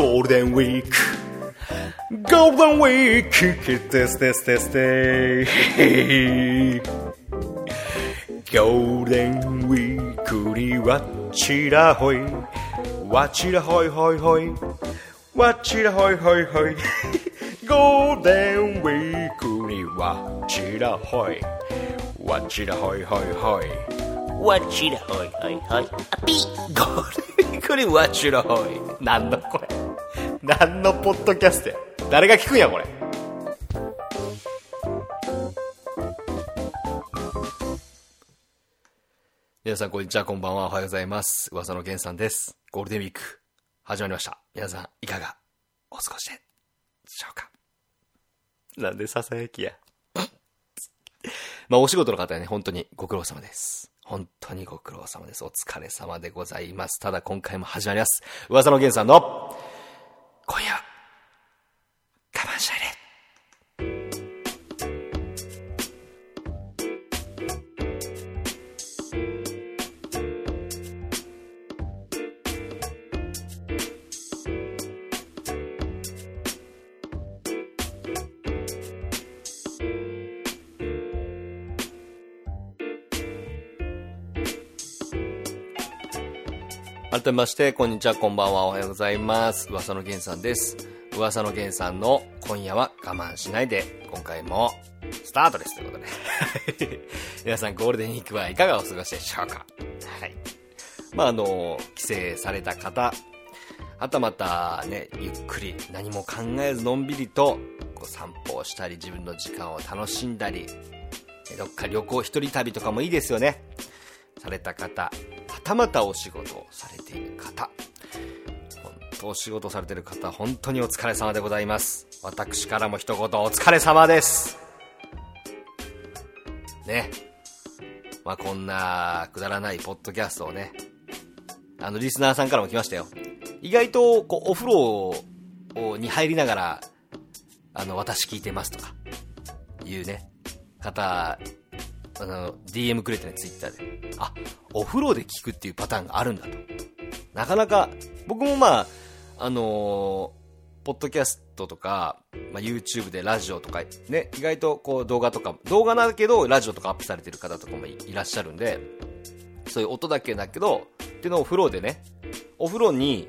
ゴールデンウィークゴールデンウィークですですですでゴールデンウィークにわちらほい。わちらほいほいほい。わちらほいほいほい。ゴールデンウィークにわちらほい。わちらほいほいほい。わちらほいほいほい。あピゴー。ルデンウィークにわちらほい。なんだこれ。何のポッドキャストや。誰が聞くんやこれ。皆さんこんにちは。こんばんは。おはようございます。噂の源さんです。ゴールデンウィーク。始まりました。皆さんいかが？お過ごしでしょうか？なんでささやきや？まあお仕事の方はね。本当にご苦労様です。本当にご苦労様です。お疲れ様でございます。ただ今回も始まります。噂の源さんの今夜改めまして、こんにちは、こんばんは、おはようございます。噂の源さんです。噂の源さんの今夜は我慢しないで、今回もスタートです。ということで。皆さん、ゴールデンウィークはいかがお過ごしでしょうかはい。まあ、あの、帰省された方、はたまたね、ゆっくり何も考えずのんびりとこう散歩をしたり、自分の時間を楽しんだり、どっか旅行一人旅とかもいいですよね。された方、たまたお仕事をされている方、本当お仕事されている方、本当にお疲れ様でございます。私からも一言お疲れ様です。ね。まあ、こんなくだらないポッドキャストをね、あの、リスナーさんからも来ましたよ。意外と、こう、お風呂に入りながら、あの、私聞いてますとか、いうね、方、あの、DM くれてね、ツイッターで。あ、お風呂で聞くっていうパターンがあるんだと。なかなか、僕もまあ、あのーポッドキャストとか、まあ、YouTube でラジオとか、ね、意外とこう動画とか、動画だけどラジオとかアップされてる方とかもいらっしゃるんで、そういう音だけだけど、っていうのをお風呂でね、お風呂に、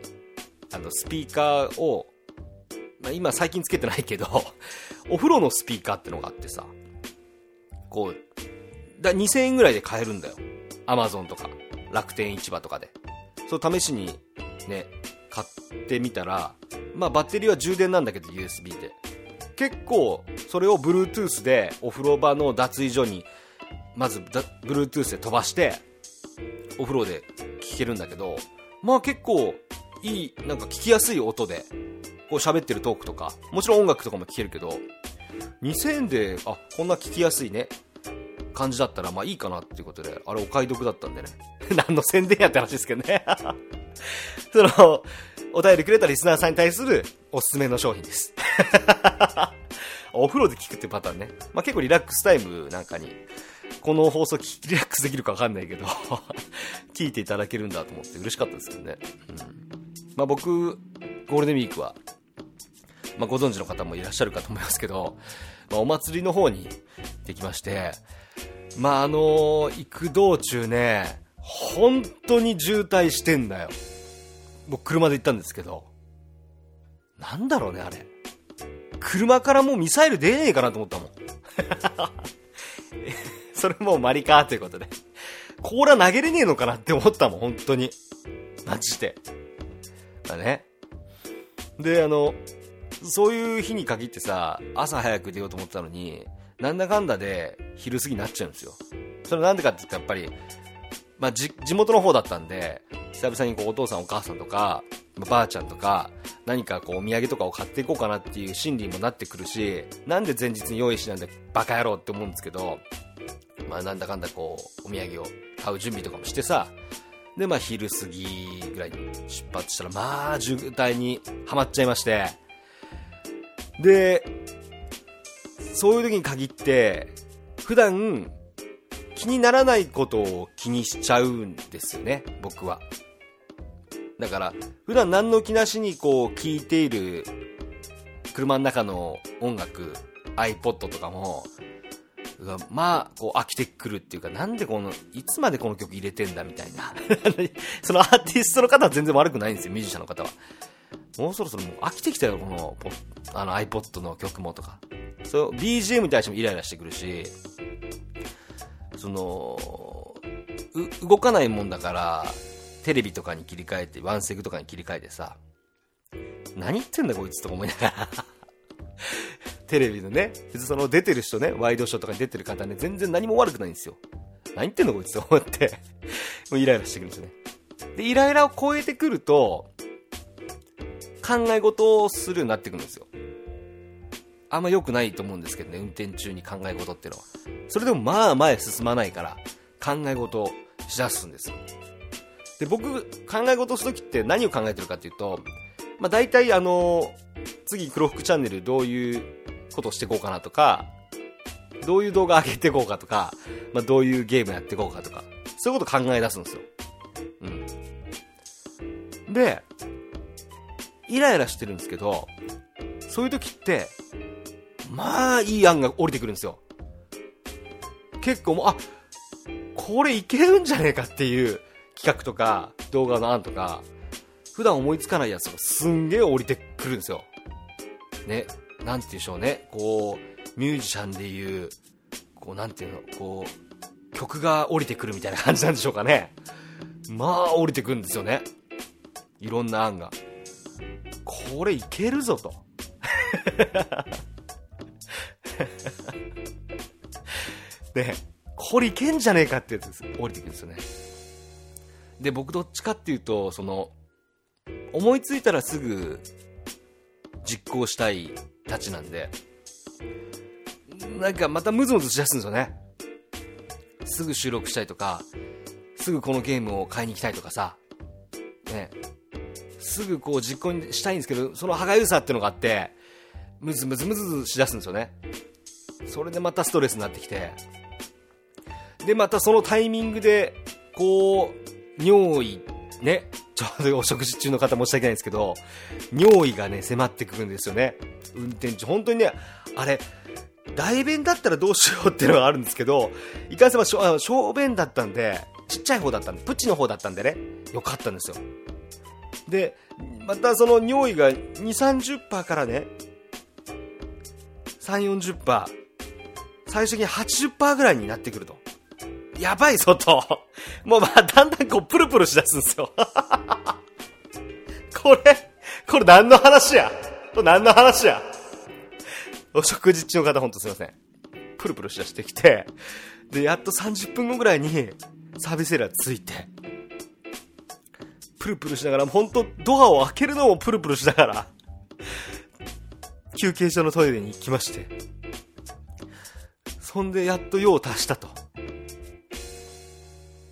あの、スピーカーを、まあ、今最近つけてないけど、お風呂のスピーカーってのがあってさ、こう、だ2000円ぐらいで買えるんだよ。アマゾンとか、楽天市場とかで。そう試しにね、買ってみたら、まあバッテリーは充電なんだけど USB で。結構、それを Bluetooth でお風呂場の脱衣所に、まず Bluetooth で飛ばして、お風呂で聞けるんだけど、まあ結構いい、なんか聞きやすい音で、こう喋ってるトークとか、もちろん音楽とかも聞けるけど、2000円で、あ、こんな聞きやすいね、感じだったら、まあいいかなっていうことで、あれお買い得だったんでね。何の宣伝やって話ですけどね。その、お便りくれたリスナーさんに対するおすすめの商品です。お風呂で聞くってパターンね。まあ結構リラックスタイムなんかに、この放送リラックスできるかわかんないけど、聞いていただけるんだと思って嬉しかったですけどね。うん、まあ僕、ゴールデンウィークは、まあご存知の方もいらっしゃるかと思いますけど、まあお祭りの方に行ってきまして、まああの行く道中ね、本当に渋滞してんだよ。僕車で行ったんですけど、なんだろうね、あれ。車からもうミサイル出ねえかなと思ったもん。それもうマリカーということで。甲羅投げれねえのかなって思ったもん、本当に。マジで。だね。で、あの、そういう日に限ってさ、朝早く出ようと思ったのに、なんだかんだで昼過ぎになっちゃうんですよ。それなんでかって言ったらやっぱり、まあ、地元の方だったんで、久々にこうお父さんお母さんとか、ばあちゃんとか、何かこうお土産とかを買っていこうかなっていう心理にもなってくるし、なんで前日に用意しないんでバカ野郎って思うんですけど、まあなんだかんだこう、お土産を買う準備とかもしてさ、でまあ昼過ぎぐらいに出発したら、まあ渋滞にはまっちゃいまして、で、そういう時に限って、普段気にならないことを気にしちゃうんですよね、僕は。だから、普段何の気なしにこう、聴いている、車の中の音楽、iPod とかも、まあ、こう飽きてくるっていうか、なんでこの、いつまでこの曲入れてんだみたいな。そのアーティストの方は全然悪くないんですよ、ミュージシャンの方は。もうそろそろもう飽きてきたよ、この、あの iPod の曲もとか。そう、BGM に対してもイライラしてくるし、その、う、動かないもんだから、テレビとかに切り替えて、ワンセグとかに切り替えてさ、何言ってんだこいつとか思いながら テレビのね、別にその出てる人ね、ワイドショーとかに出てる方ね、全然何も悪くないんですよ。何言ってんのこいつと思って もうイライラしてくるんですよね。で、イライラを超えてくると、考え事をするようになってくるんですよ。あんま良くないと思うんですけどね、運転中に考え事ってのは。それでもまあ前進まないから、考え事をしだすんですよ。で、僕、考え事するときって何を考えてるかっていうと、まあ大体あの、次黒服チャンネルどういうことしていこうかなとか、どういう動画上げていこうかとか、まあ、どういうゲームやっていこうかとか、そういうこと考え出すんですよ。うん。で、イライラしてるんですけど、そういう時って、まあ、いい案が降りてくるんですよ。結構もう、あ、これいけるんじゃねえかっていう企画とか、動画の案とか、普段思いつかないやつがすんげえ降りてくるんですよ。ね。なんて言うんでしょうね、こう、ミュージシャンでいう、こう、なんていうの、こう、曲が降りてくるみたいな感じなんでしょうかね。まあ、降りてくるんですよね。いろんな案が。これいけるぞと。で、これいけんじゃねえかってやつです。降りてくるんですよね。で、僕どっちかっていうと、その、思いついたらすぐ実行したいたちなんで、なんかまたムズムズしだすんですよね。すぐ収録したいとか、すぐこのゲームを買いに行きたいとかさ、ね、すぐこう実行したいんですけど、その歯がゆさっていうのがあって、ムズムズムズしだすんですよね。それでまたストレスになってきて、で、またそのタイミングで、こう、尿意、ね、ちょうどお食事中の方申し訳ないんですけど、尿意がね、迫ってくるんですよね。運転中。本当にね、あれ、大便だったらどうしようっていうのがあるんですけど、いかんせん小小便だったんで、ちっちゃい方だったんで、プチの方だったんでね、よかったんですよ。で、またその尿意が2、30%からね、3、40%、最終的に80%ぐらいになってくると。やばいぞと。もうまあ、だんだんこう、プルプルしだすんですよ。これ、これ何の話や？これ何の話や？お食事中の方ほんとすいません。プルプルしだしてきて、で、やっと30分後ぐらいに、サービスエラーついて、プルプルしながら、ほんとドアを開けるのもプルプルしながら、休憩所のトイレに行きまして、そんでやっと用を足したと。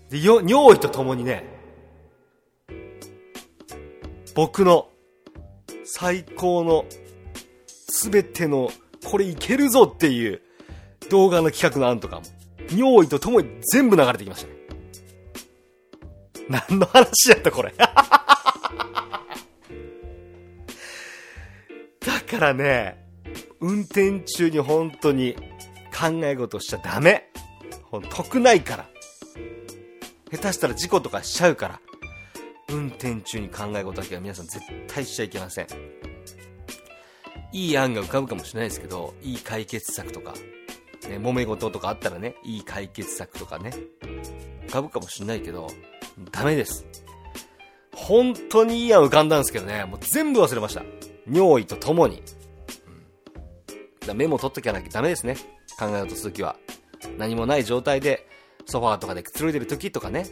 で、よ、尿意とともにね、僕の最高のすべてのこれいけるぞっていう動画の企画の案とかも、尿意とともに全部流れてきましたね。何の話やったこれ。だからね、運転中に本当に考え事しちゃダメ。ほん、得ないから。下手したら事故とかしちゃうから。運転中に考え事だけは皆さん絶対しちゃいけません。いい案が浮かぶかもしれないですけど、いい解決策とか、ね、揉め事とかあったらね、いい解決策とかね、浮かぶかもしれないけど、ダメです。本当にいい案浮かんだんですけどね、もう全部忘れました。尿意とともに。うん、だメモ取っときゃなきゃダメですね。考えようとするときは。何もない状態で、ソファーとかでくつろいでるときとかね、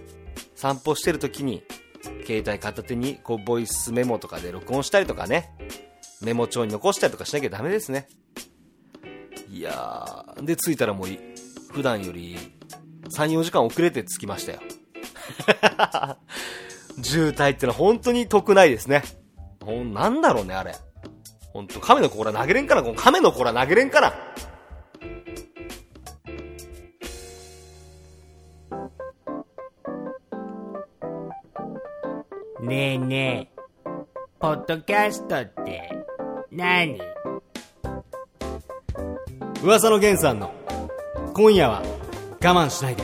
散歩してるときに、携帯片手に、こう、ボイスメモとかで録音したりとかね、メモ帳に残したりとかしなきゃダメですね。いやー、で、着いたらもう、普段より3、4時間遅れて着きましたよ。渋滞ってのは本当に得ないですね。ほん、なんだろうね、あれ。ほんと、亀の甲羅投げれんかなこの亀の甲羅投げれんかなねえねえ、ポッドキャストって何？噂の源さんの今夜は我慢しないで。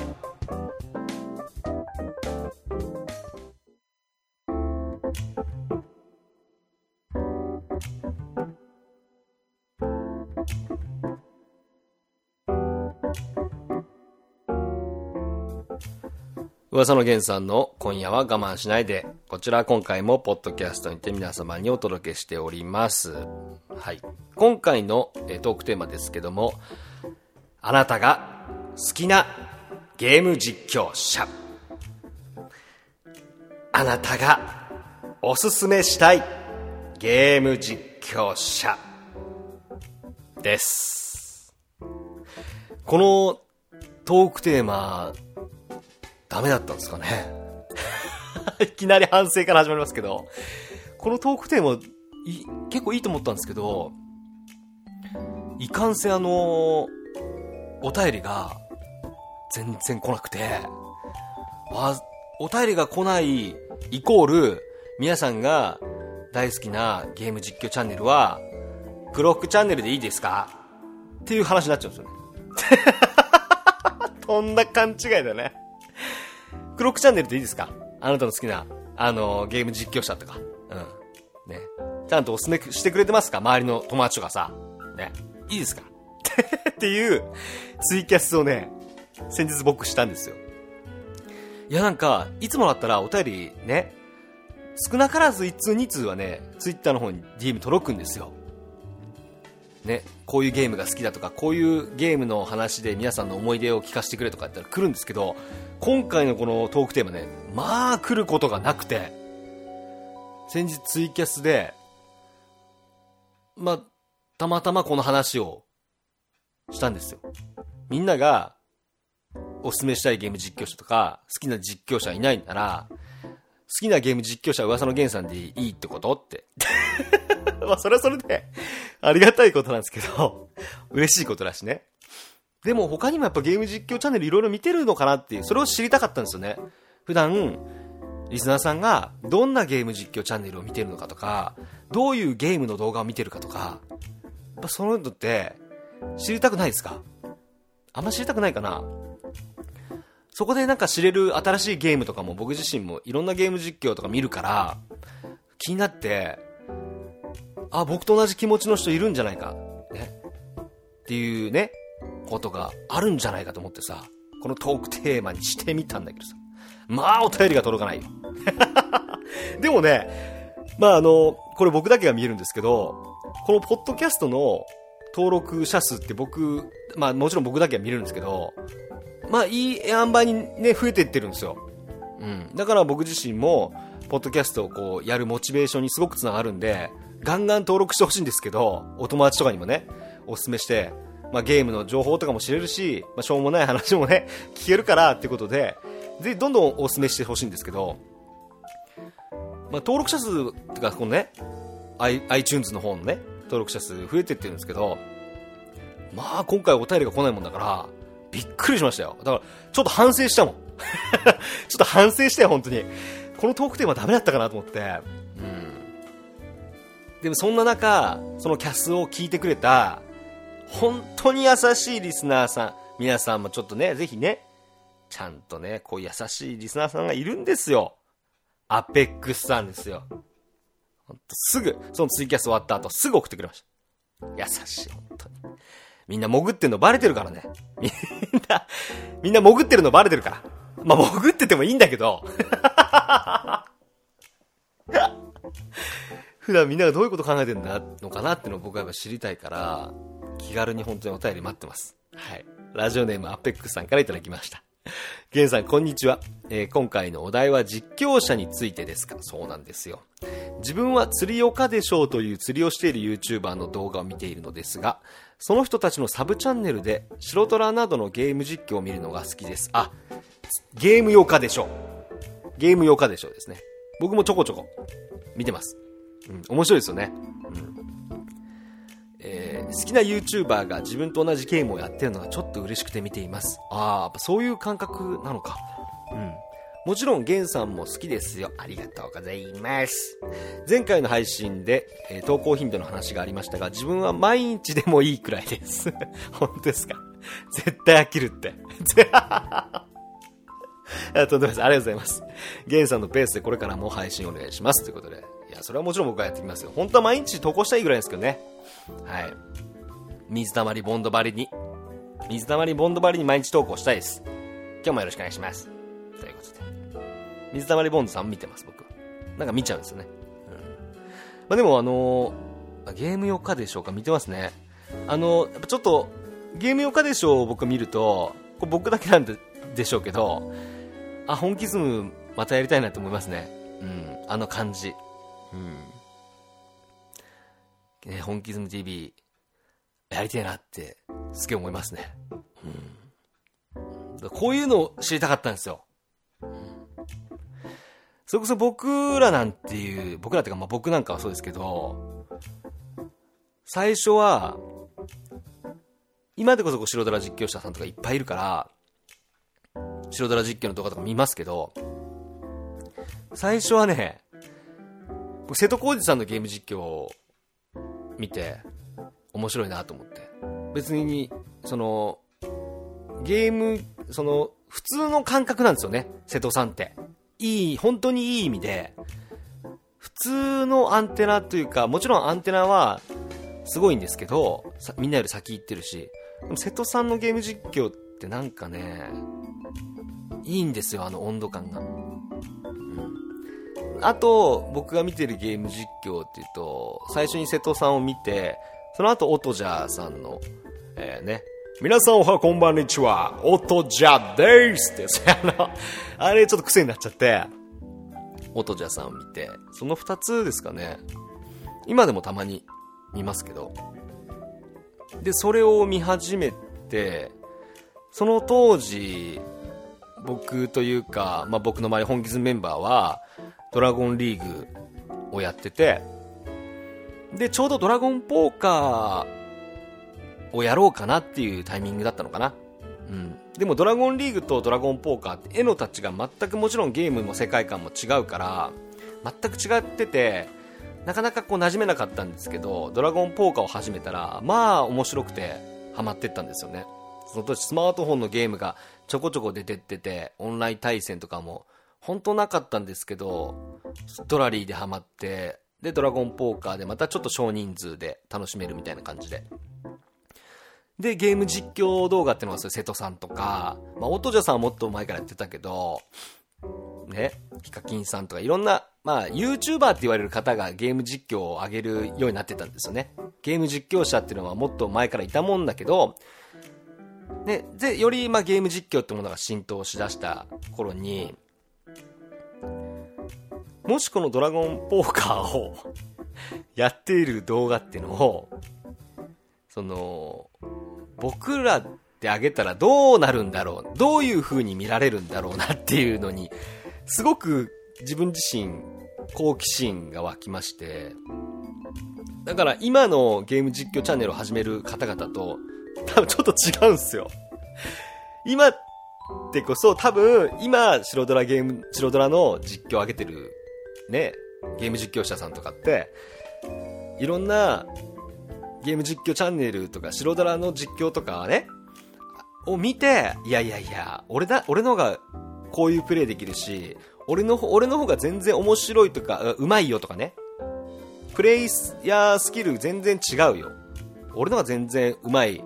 噂の源さんの今夜は我慢しないで。こちら今回もポッドキャストにて皆様にお届けしております。はい。今回のトークテーマですけども、あなたが好きなゲーム実況者。あなたがおすすめしたいゲーム実況者です。このトークテーマ、ダメだったんですかね いきなり反省から始まりますけど、このトークテーマ、結構いいと思ったんですけど、いかんせあの、お便りが全然来なくて、あ、お便りが来ないイコール、皆さんが大好きなゲーム実況チャンネルは、クロックチャンネルでいいですか？っていう話になっちゃうんですよね。とんだ勘違いだね。クロックチャンネルでいいですか？あなたの好きな、あの、ゲーム実況者とか。うん。ね。ちゃんとおすすめしてくれてますか？周りの友達とかさ。ね。いいですか？っていうツイキャスをね、先日僕したんですよ。いやなんか、いつもだったらお便りね、少なからず1通2通はね、ツイッターの方に DM 届くんですよ。ね、こういうゲームが好きだとか、こういうゲームの話で皆さんの思い出を聞かせてくれとかやったら来るんですけど、今回のこのトークテーマね、まあ来ることがなくて、先日ツイキャスで、まあ、たまたまこの話をしたんですよ。みんながおすすめしたいゲーム実況者とか、好きな実況者いないなら、好きなゲーム実況者は噂の源さんでいいってことって。まあ、それはそれで、ありがたいことなんですけど、嬉しいことだしね。でも他にもやっぱゲーム実況チャンネルいろいろ見てるのかなっていう、それを知りたかったんですよね。普段、リスナーさんがどんなゲーム実況チャンネルを見てるのかとか、どういうゲームの動画を見てるかとか、やっぱそういうのって知りたくないですか？あんま知りたくないかなそこでなんか知れる新しいゲームとかも僕自身もいろんなゲーム実況とか見るから、気になって、あ、僕と同じ気持ちの人いるんじゃないか。ね。っていうね、ことがあるんじゃないかと思ってさ、このトークテーマにしてみたんだけどさ。まあ、お便りが届かないよ。でもね、まああの、これ僕だけが見えるんですけど、このポッドキャストの登録者数って僕、まあもちろん僕だけは見れるんですけど、まあいい塩梅にね、増えていってるんですよ。うん。だから僕自身も、ポッドキャストをこう、やるモチベーションにすごくつながるんで、ガンガン登録してほしいんですけど、お友達とかにもね、おすすめして、まあゲームの情報とかも知れるし、まあしょうもない話もね、聞けるからってことで、ぜひどんどんおすすめしてほしいんですけど、まあ登録者数ってか、このね、iTunes の方のね、登録者数増えてってるんですけど、まあ今回お便りが来ないもんだから、びっくりしましたよ。だから、ちょっと反省したもん。ちょっと反省したよ、本当に。このトークテーマダメだったかなと思って。でもそんな中、そのキャスを聞いてくれた、本当に優しいリスナーさん、皆さんもちょっとね、ぜひね、ちゃんとね、こういう優しいリスナーさんがいるんですよ。アペックスさんですよ。ほんとすぐ、そのツイキャス終わった後、すぐ送ってくれました。優しい、本当に。みんな潜ってんのバレてるからね。みんな、みんな潜ってるのバレてるから。まあ、潜っててもいいんだけど。普段みんながどういうこと考えてんだのかなってのを僕はやっぱ知りたいから、気軽に本当にお便り待ってます。はい。ラジオネームアペックさんからいただきました。ゲンさん、こんにちは。えー今回のお題は実況者についてですかそうなんですよ。自分は釣り岡でしょうという釣りをしている YouTuber の動画を見ているのですが、その人たちのサブチャンネルで、白虎などのゲーム実況を見るのが好きです。あ、ゲーム用家でしょう。ゲーム用家でしょうですね。僕もちょこちょこ見てます。うん、面白いですよね。うんえー好きな YouTuber が自分と同じゲームをやってるのがちょっと嬉しくて見ています。ああ、やっぱそういう感覚なのか。うん。もちろん、ゲンさんも好きですよ。ありがとうございます。前回の配信で、えー投稿頻度の話がありましたが、自分は毎日でもいいくらいです。本当ですか？絶対飽きるって。あとんでもないです。ありがとうございます。ゲンさんのペースでこれからも配信お願いします。ということで。いや、それはもちろん僕がやってきますよ。本当は毎日投稿したいぐらいですけどね。はい。水溜りボンド張りに。水溜りボンド張りに毎日投稿したいです。今日もよろしくお願いします。ということで。水溜りボンドさん見てます、僕。なんか見ちゃうんですよね。うん。まあ、でもあのーゲーム4日でしょうか見てますね。あのーやっぱちょっと、ゲーム4日でしょう僕見ると、これ僕だけなんででしょうけど、あ、本気ズムまたやりたいなと思いますね。うん。あの感じ。うん。ね、本気ズム TV、やりたいなって、すげえ思いますね。うん。こういうのを知りたかったんですよ。それこそ僕らなんていう、僕らっていうか、まあ僕なんかはそうですけど、最初は、今でこそこう白ドラ実況者さんとかいっぱいいるから、白ドラ実況の動画とか見ますけど、最初はね、瀬戸康史さんのゲーム実況を見て、面白いなと思って。別に、その、ゲーム、その、普通の感覚なんですよね、瀬戸さんって。いい、本当にいい意味で、普通のアンテナというか、もちろんアンテナは、すごいんですけど、みんなより先行ってるし、でも瀬戸さんのゲーム実況ってなんかね、いいんですよ、あの温度感が。あと、僕が見てるゲーム実況っていうと、最初に瀬戸さんを見て、その後、オトジャーさんの、えー、ね、皆さんおはこんばんにちは、オトジャーでーすって、あの、あれちょっと癖になっちゃって、オトジャーさんを見て、その二つですかね。今でもたまに見ますけど。で、それを見始めて、その当時、僕というか、まあ、僕の周り本気ズメンバーは、ドラゴンリーグをやってて、で、ちょうどドラゴンポーカーをやろうかなっていうタイミングだったのかな。うん。でもドラゴンリーグとドラゴンポーカーって絵のタッチが全くもちろんゲームも世界観も違うから、全く違ってて、なかなかこう馴染めなかったんですけど、ドラゴンポーカーを始めたら、まあ面白くてハマってったんですよね。その時スマートフォンのゲームがちょこちょこ出てってて、オンライン対戦とかも本当なかったんですけど、ドラリーでハマって、で、ドラゴンポーカーでまたちょっと少人数で楽しめるみたいな感じで。で、ゲーム実況動画ってのはそれ瀬戸さんとか、まあ、オトジャさんはもっと前からやってたけど、ね、ヒカキンさんとかいろんな、まあ、YouTuber って言われる方がゲーム実況を上げるようになってたんですよね。ゲーム実況者っていうのはもっと前からいたもんだけど、ね、で、より、まあ、ゲーム実況ってものが浸透しだした頃に、もしこのドラゴンポーカーを やっている動画ってのを、その、僕らであげたらどうなるんだろう、どういう風に見られるんだろうなっていうのに、すごく自分自身好奇心が湧きまして、だから今のゲーム実況チャンネルを始める方々と、多分ちょっと違うんすよ。今ってこそ多分今白ドラゲーム、白ドラの実況を上げてるね、ゲーム実況者さんとかって、いろんなゲーム実況チャンネルとか白ドラの実況とかね、を見て、いやいやいや、俺だ、俺の方がこういうプレイできるし、俺の方、俺の方が全然面白いとか、うまいよとかね。プレイやスキル全然違うよ。俺の方が全然うまい、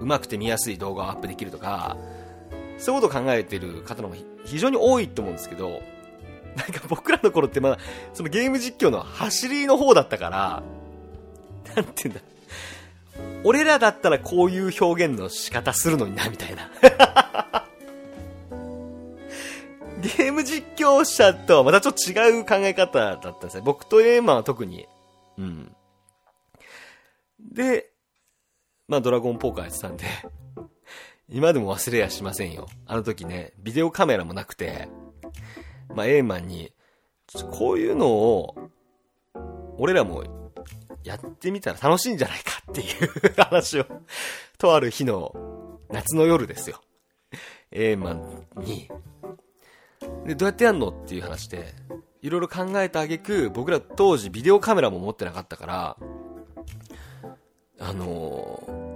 うまくて見やすい動画をアップできるとか、そういうことを考えてる方の方が非常に多いと思うんですけど、なんか僕らの頃ってまだ、そのゲーム実況の走りの方だったから、なんて言うんだ。俺らだったらこういう表現の仕方するのにな、みたいな。ゲーム実況者とはまたちょっと違う考え方だったんですね。僕とエーマンは特に。うん。で、まあドラゴンポーカーやってたんで、今でも忘れやしませんよ。あの時ね、ビデオカメラもなくて、まあエーマンに、こういうのを、俺らもやってみたら楽しいんじゃないかっていう話を、とある日の夏の夜ですよ。エーマンに、で、どうやってやんのっていう話で、いろいろ考えた挙句、僕ら当時ビデオカメラも持ってなかったから、あのー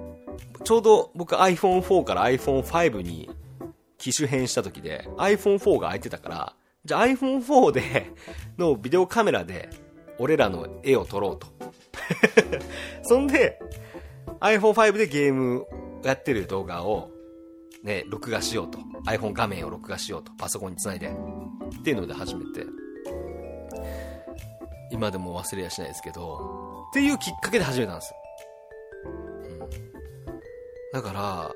ちょうど僕 iPhone4 から iPhone5 に機種変した時で iPhone4 が空いてたから、じゃあ iPhone4 で のビデオカメラで俺らの絵を撮ろうと。そんで iPhone5 でゲームやってる動画をね、録画しようと。iPhone 画面を録画しようと。パソコンにつないで。っていうので始めて。今でも忘れやしないですけど、っていうきっかけで始めたんですよ。うん、だから、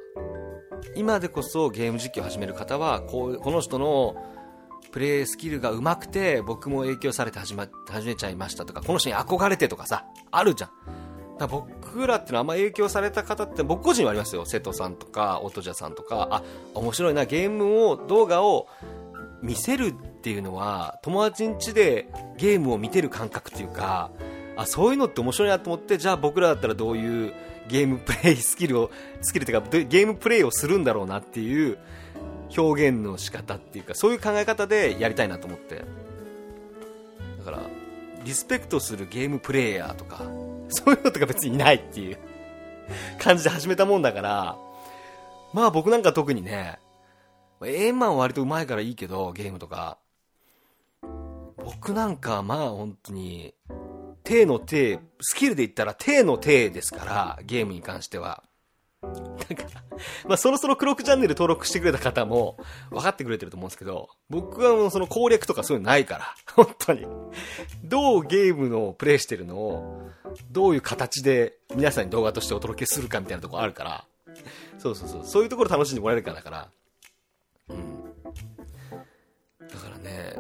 今でこそゲーム実況を始める方は、こう、この人のプレイスキルが上手くて、僕も影響されて始ま、始めちゃいましたとか、この人に憧れてとかさ、あるじゃん。だら僕らってのはあんま影響された方って僕個人はありますよ瀬戸さんとか音じゃさんとかあ面白いなゲームを動画を見せるっていうのは友達ん家でゲームを見てる感覚っていうかあそういうのって面白いなと思ってじゃあ僕らだったらどういうゲームプレイスキルをスキルっていうかゲームプレイをするんだろうなっていう表現の仕方っていうかそういう考え方でやりたいなと思ってだからリスペクトするゲームプレイヤーとか そういうのとか別にいないっていう 感じで始めたもんだから、まあ僕なんか特にね、エイマンは割と上手いからいいけど、ゲームとか。僕なんかまあ本当に、手の手、スキルで言ったら手の手ですから、ゲームに関しては。なんか、まあそろそろクロックチャンネル登録してくれた方も分かってくれてると思うんですけど、僕はもうその攻略とかそういうのないから、本当に。どうゲームのプレイしてるのを、どういう形で皆さんに動画としてお届けするかみたいなとこあるから、そうそうそう、そういうところ楽しんでもらえるからだから、うん。だからね、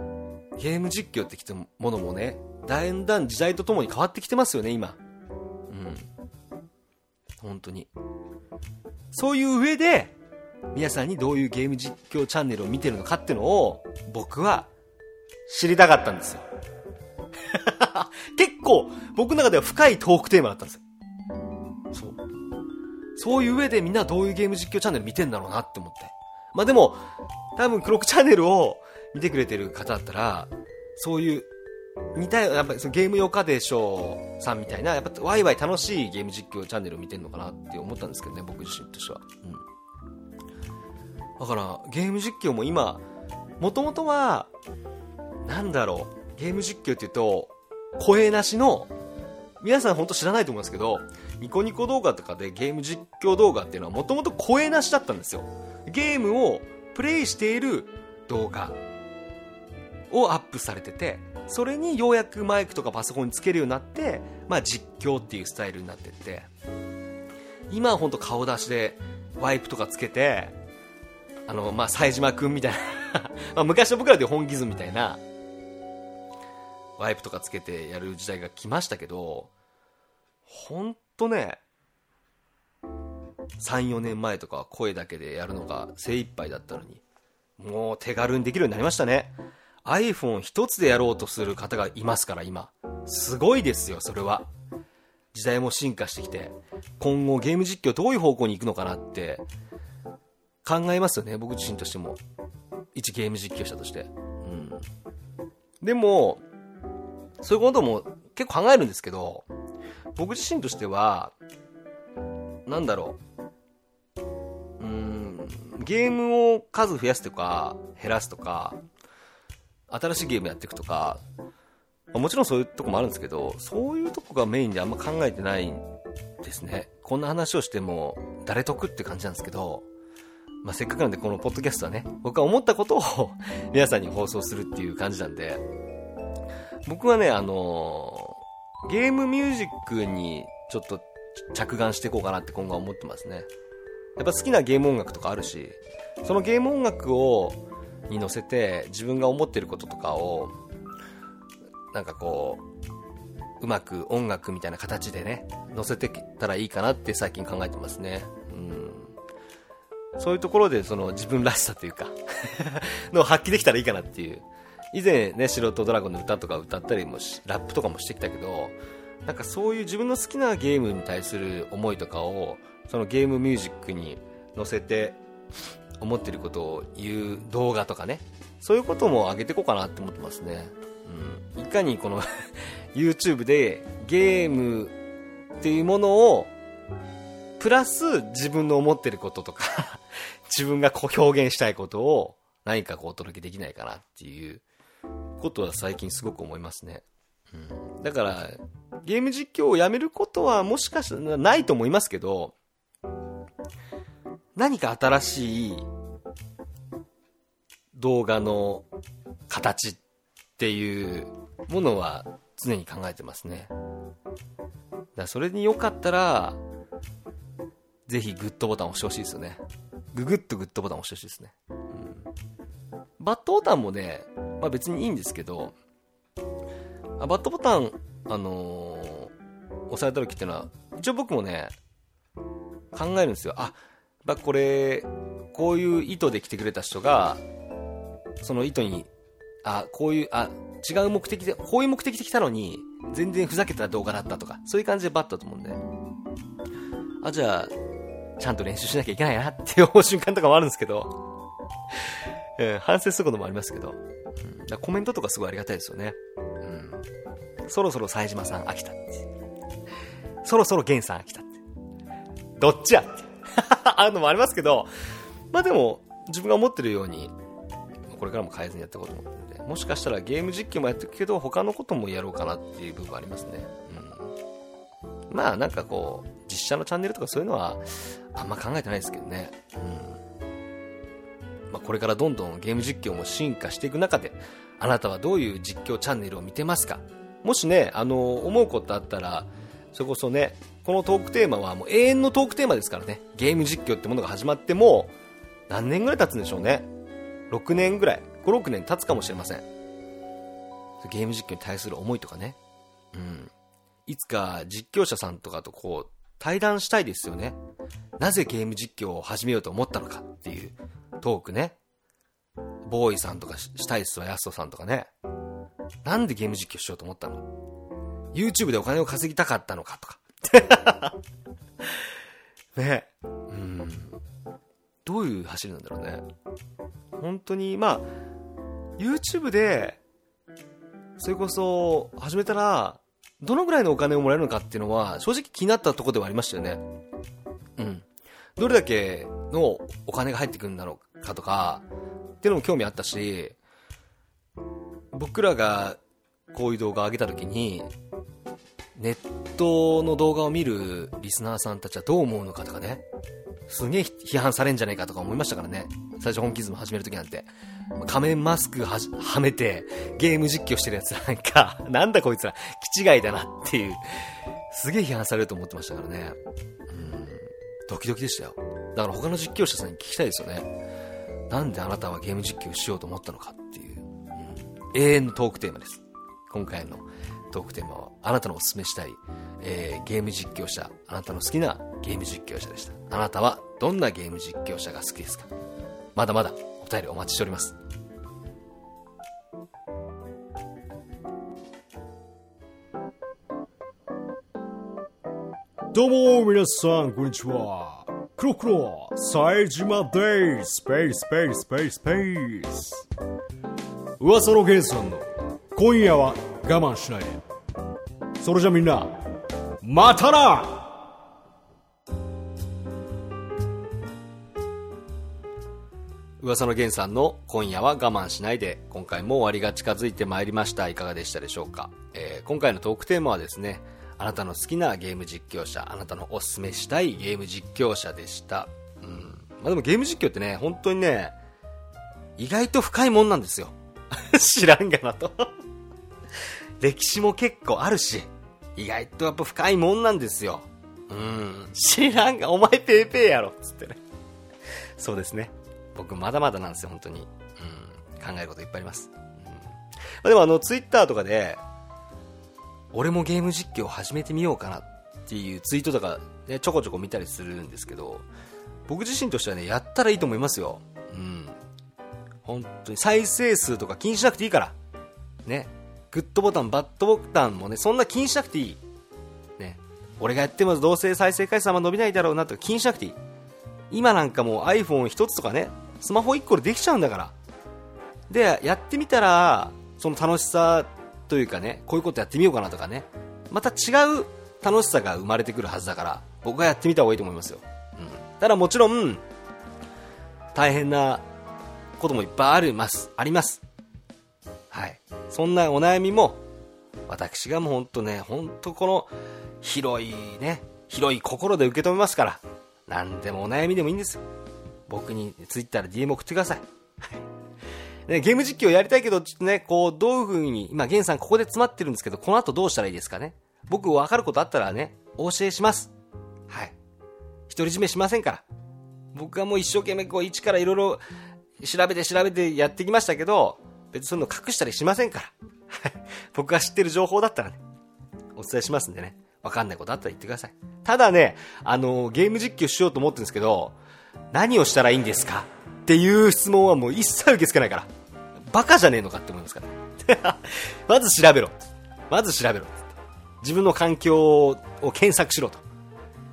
ゲーム実況ってきたものもね、だんだん時代とともに変わってきてますよね、今。うん。本当に。そういう上で、皆さんにどういうゲーム実況チャンネルを見てるのかっていうのを、僕は知りたかったんですよ。結構、僕の中では深いトークテーマだったんですよ。そう。そういう上でみんなどういうゲーム実況チャンネル見てんだろうなって思って。まあでも、多分クロックチャンネルを見てくれてる方だったら、そういう、似たよやっぱりそのゲームよかでしょうさんみたいな、やっぱワイワイ楽しいゲーム実況チャンネルを見てんのかなって思ったんですけどね、僕自身としては。うん。だから、ゲーム実況も今、もともとは、なんだろう、ゲーム実況って言うと、声なしの、皆さん本当知らないと思うんですけど、ニコニコ動画とかでゲーム実況動画っていうのはもともと声なしだったんですよ。ゲームをプレイしている動画をアップされてて、それにようやくマイクとかパソコンにつけるようになって、まあ実況っていうスタイルになってって、今は本当顔出しでワイプとかつけて、あの、まあ、冴島くんみたいな ま昔の僕らで本気ズみたいな、ワイプとかつけてやる時代が来ましたけど、ほんとね、3、4年前とかは声だけでやるのが精一杯だったのに、もう手軽にできるようになりましたね。iPhone 一つでやろうとする方がいますから、今。すごいですよ、それは。時代も進化してきて、今後ゲーム実況どういう方向に行くのかなって、考えますよね、僕自身としても。一ゲーム実況者として。うん。でも、そういうことも結構考えるんですけど、僕自身としては、なんだろう。うーん、ゲームを数増やすとか、減らすとか、新しいゲームやっていくとか、まもちろんそういうとこもあるんですけど、そういうとこがメインであんま考えてないんですね。こんな話をしても、誰得って感じなんですけど、まあ、せっかくなんでこのポッドキャストはね、僕は思ったことを 皆さんに放送するっていう感じなんで、僕はね、あのーゲームミュージックにちょっと着眼していこうかなって今後は思ってますね。やっぱ好きなゲーム音楽とかあるし、そのゲーム音楽を、に乗せて自分が思ってることとかを、なんかこう、うまく音楽みたいな形でね、乗せてきたらいいかなって最近考えてますね。うん。そういうところでその自分らしさというか の発揮できたらいいかなっていう。以前ね、素人ドラゴンの歌とか歌ったりもし、ラップとかもしてきたけど、なんかそういう自分の好きなゲームに対する思いとかを、そのゲームミュージックに乗せて、思ってることを言う動画とかね、そういうことも上げていこうかなって思ってますね。うん。いかにこの YouTube でゲームっていうものを、プラス自分の思ってることとか 自分がこう表現したいことを何かこうお届けできないかなっていうことは最近すごく思いますね。うん。だから、ゲーム実況をやめることはもしかしたらないと思いますけど、何か新しい動画の形っていうものは常に考えてますね。だそれによかったら、ぜひグッドボタン押してほしいですよね。ググッとグッドボタン押してほしいですね。うん、バッドボタンもね、まあ別にいいんですけど、あバッドボタン、あのー押された時っていうのは、一応僕もね、考えるんですよ。あ、まあこれ、こういう意図で来てくれた人が、その意図に、あ、こういう、あ、違う目的で、こういう目的で来たのに、全然ふざけた動画だったとか、そういう感じでバッとだと思うんで、あ、じゃあ、ちゃんと練習しなきゃいけないなって 思う瞬間とかもあるんですけど、うん、反省することもありますけど、うん、だコメントとかすごいありがたいですよね。うん。そろそろ冴島さん飽きたって。そろそろ源さん飽きたって。どっちやって。あるのもありますけど、まあでも、自分が思ってるように、これからも変えずにやっていこうと思ってるんで、もしかしたらゲーム実況もやっていくけど、他のこともやろうかなっていう部分ありますね。うん。まあなんかこう、実写のチャンネルとかそういうのは、あんま考えてないですけどね。うん。まあこれからどんどんゲーム実況も進化していく中で、あなたはどういう実況チャンネルを見てますか？もしね、あの、思うことあったら、それこそね、このトークテーマはもう永遠のトークテーマですからね。ゲーム実況ってものが始まっても、何年ぐらい経つんでしょうね。6年ぐらい。5、6年経つかもしれません。ゲーム実況に対する思いとかね。うん。いつか実況者さんとかとこう、対談したいですよね。なぜゲーム実況を始めようと思ったのかっていうトークね。ボーイさんとかししたいですわ、ヤストさんとかね。なんでゲーム実況しようと思ったの ?YouTube でお金を稼ぎたかったのかとか。ねうん。どういう走りなんだろうね。本当に、まあ、YouTube で、それこそ、始めたら、どのぐらいのお金をもらえるのかっていうのは、正直気になったとこではありましたよね。うん。どれだけのお金が入ってくるんだろうかとか、っていうのも興味あったし、僕らがこういう動画を上げた時に、ネットの動画を見るリスナーさんたちはどう思うのかとかね。すげえ批判されんじゃないかとか思いましたからね。最初本気ズム始める時なんて。仮面マスクははめて、ゲーム実況してるやつなんか、なんだこいつら、気違いだなっていう、すげえ批判されると思ってましたからね。うん、ドキドキでしたよ。だから他の実況者さんに聞きたいですよね。なんであなたはゲーム実況しようと思ったのかっていう、うん、永遠のトークテーマです。今回のトークテーマは、あなたのおすすめしたい、えー、ゲーム実況者、あなたの好きなゲーム実況者でした。あなたはどんなゲーム実況者が好きですか？まだまだお便りお待ちしております。どうも皆さん、こんにちは。クロクロ、冴島です。スペース、スペース、スペース、スペース。噂のゲンさんの、今夜は我慢しないで。それじゃみんな、またな！噂の源さんの今夜は我慢しないで今回も終わりが近づいてまいりました。いかがでしたでしょうか、えー今回のトークテーマはですねあなたの好きなゲーム実況者あなたのおすすめしたいゲーム実況者でした。うん。まあ、でもゲーム実況ってね本当にね意外と深いもんなんですよ。知らんがなと。歴史も結構あるし意外とやっぱ深いもんなんですようん知らんがお前ペーペーやろっつってねそうですね僕まだまだなんですよ、本当に。うん。考えることいっぱいあります。うんまあ、でもあの、ツイッターとかで、俺もゲーム実況を始めてみようかなっていうツイートとか、ね、ちょこちょこ見たりするんですけど、僕自身としてはね、やったらいいと思いますよ。うん。本当に再生数とか気にしなくていいから。ね。グッドボタン、バッドボタンもね、そんな気にしなくていい。ね。俺がやってもどうせ再生回数あんま伸びないだろうなと気にしなくていい。今なんかもう iPhone 一つとかね、スマホ1個でできちゃうんだから。で、やってみたら、その楽しさというかね、こういうことやってみようかなとかね、また違う楽しさが生まれてくるはずだから、僕はやってみた方がいいと思いますよ。うん。ただもちろん、大変なこともいっぱいあります。あります。はい。そんなお悩みも、私がもうほんとね、ほんとこの、広いね、広い心で受け止めますから、何でもお悩みでもいいんです。僕に Twitter で DM 送ってください。ね、ゲーム実況やりたいけど、ちょっとね、こう、どういう風に、今、ゲンさんここで詰まってるんですけど、この後どうしたらいいですかね僕分かることあったらね、お教えします。はい。独り占めしませんから。僕はもう一生懸命こう、一からいろいろ調べて調べてやってきましたけど、別にそういうの隠したりしませんから。僕が知ってる情報だったらね、お伝えしますんでね。わかんないことあったら言ってください。ただね、あのー、ゲーム実況しようと思ってるんですけど、何をしたらいいんですか？っていう質問はもう一切受け付けないから。バカじゃねえのかって思いますから。まず調べろ。まず調べろ。自分の環境を検索しろと。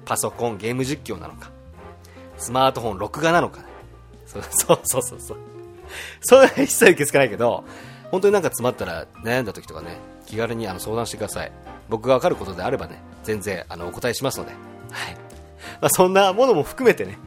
パソコン、ゲーム実況なのか。スマートフォン、録画なのか。そうそうそうそうそう。そういうのは一切受け付けないけど、本当になんか詰まったら悩んだ時とかね、気軽にあの相談してください。僕がわかることであればね、全然あのお答えしますので。はい。まあ、そんなものも含めてね、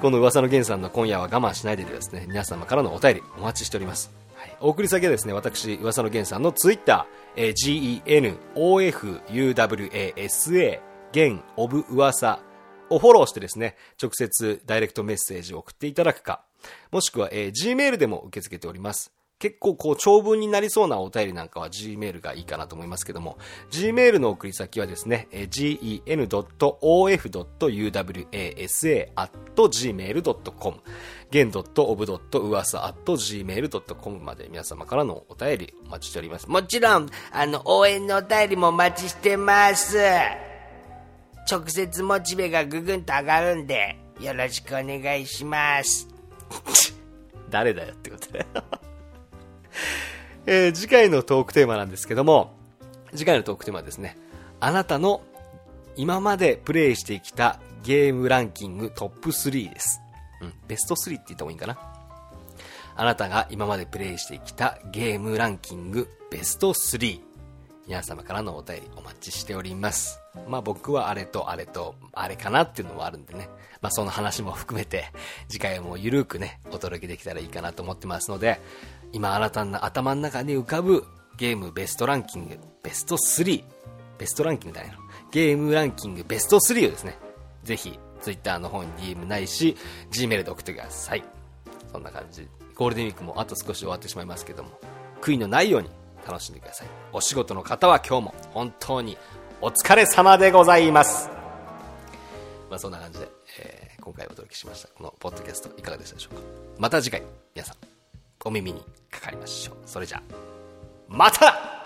この噂の源さんの今夜は我慢しないでですね、皆様からのお便りお待ちしております。はい、お送り先はですね、私、噂の源さんのツイッター、え、genofuwasa、弦オブ噂をフォローしてですね、直接ダイレクトメッセージを送っていただくか、もしくは、えー、Gmail でも受け付けております。結構こう長文になりそうなお便りなんかは Gmail がいいかなと思いますけども、Gmail の送り先はですね、gen.of.uwasa.gmail.com gen. of. 噂 .gmail.com まで皆様からのお便りお待ちしております。もちろん、あの、応援のお便りもお待ちしてます。直接モチベがぐぐんと上がるんで、よろしくお願いします。誰だよってことで えー、次回のトークテーマなんですけども、次回のトークテーマはですね、あなたの今までプレイしてきたゲームランキングトップ3です。うん、ベスト3って言った方がいいかな。あなたが今までプレイしてきたゲームランキングベスト3。皆様からのお便りお待ちしております。まあ僕はあれとあれとあれかなっていうのもあるんでね。まあその話も含めて次回もゆるくね、お届けできたらいいかなと思ってますので、今あなたの頭の中に浮かぶゲームベストランキングベスト3ベストランキングだよゲームランキングベスト3をですねぜひ Twitter の方に DM ないし Gmail で送ってくださいそんな感じゴールデンウィークもあと少し終わってしまいますけども悔いのないように楽しんでください。お仕事の方は今日も本当にお疲れ様でございます。まあそんな感じで、えー、今回お届けしましたこのポッドキャストいかがでしたでしょうか？また次回皆さんお耳にかかりましょう。それじゃあ、また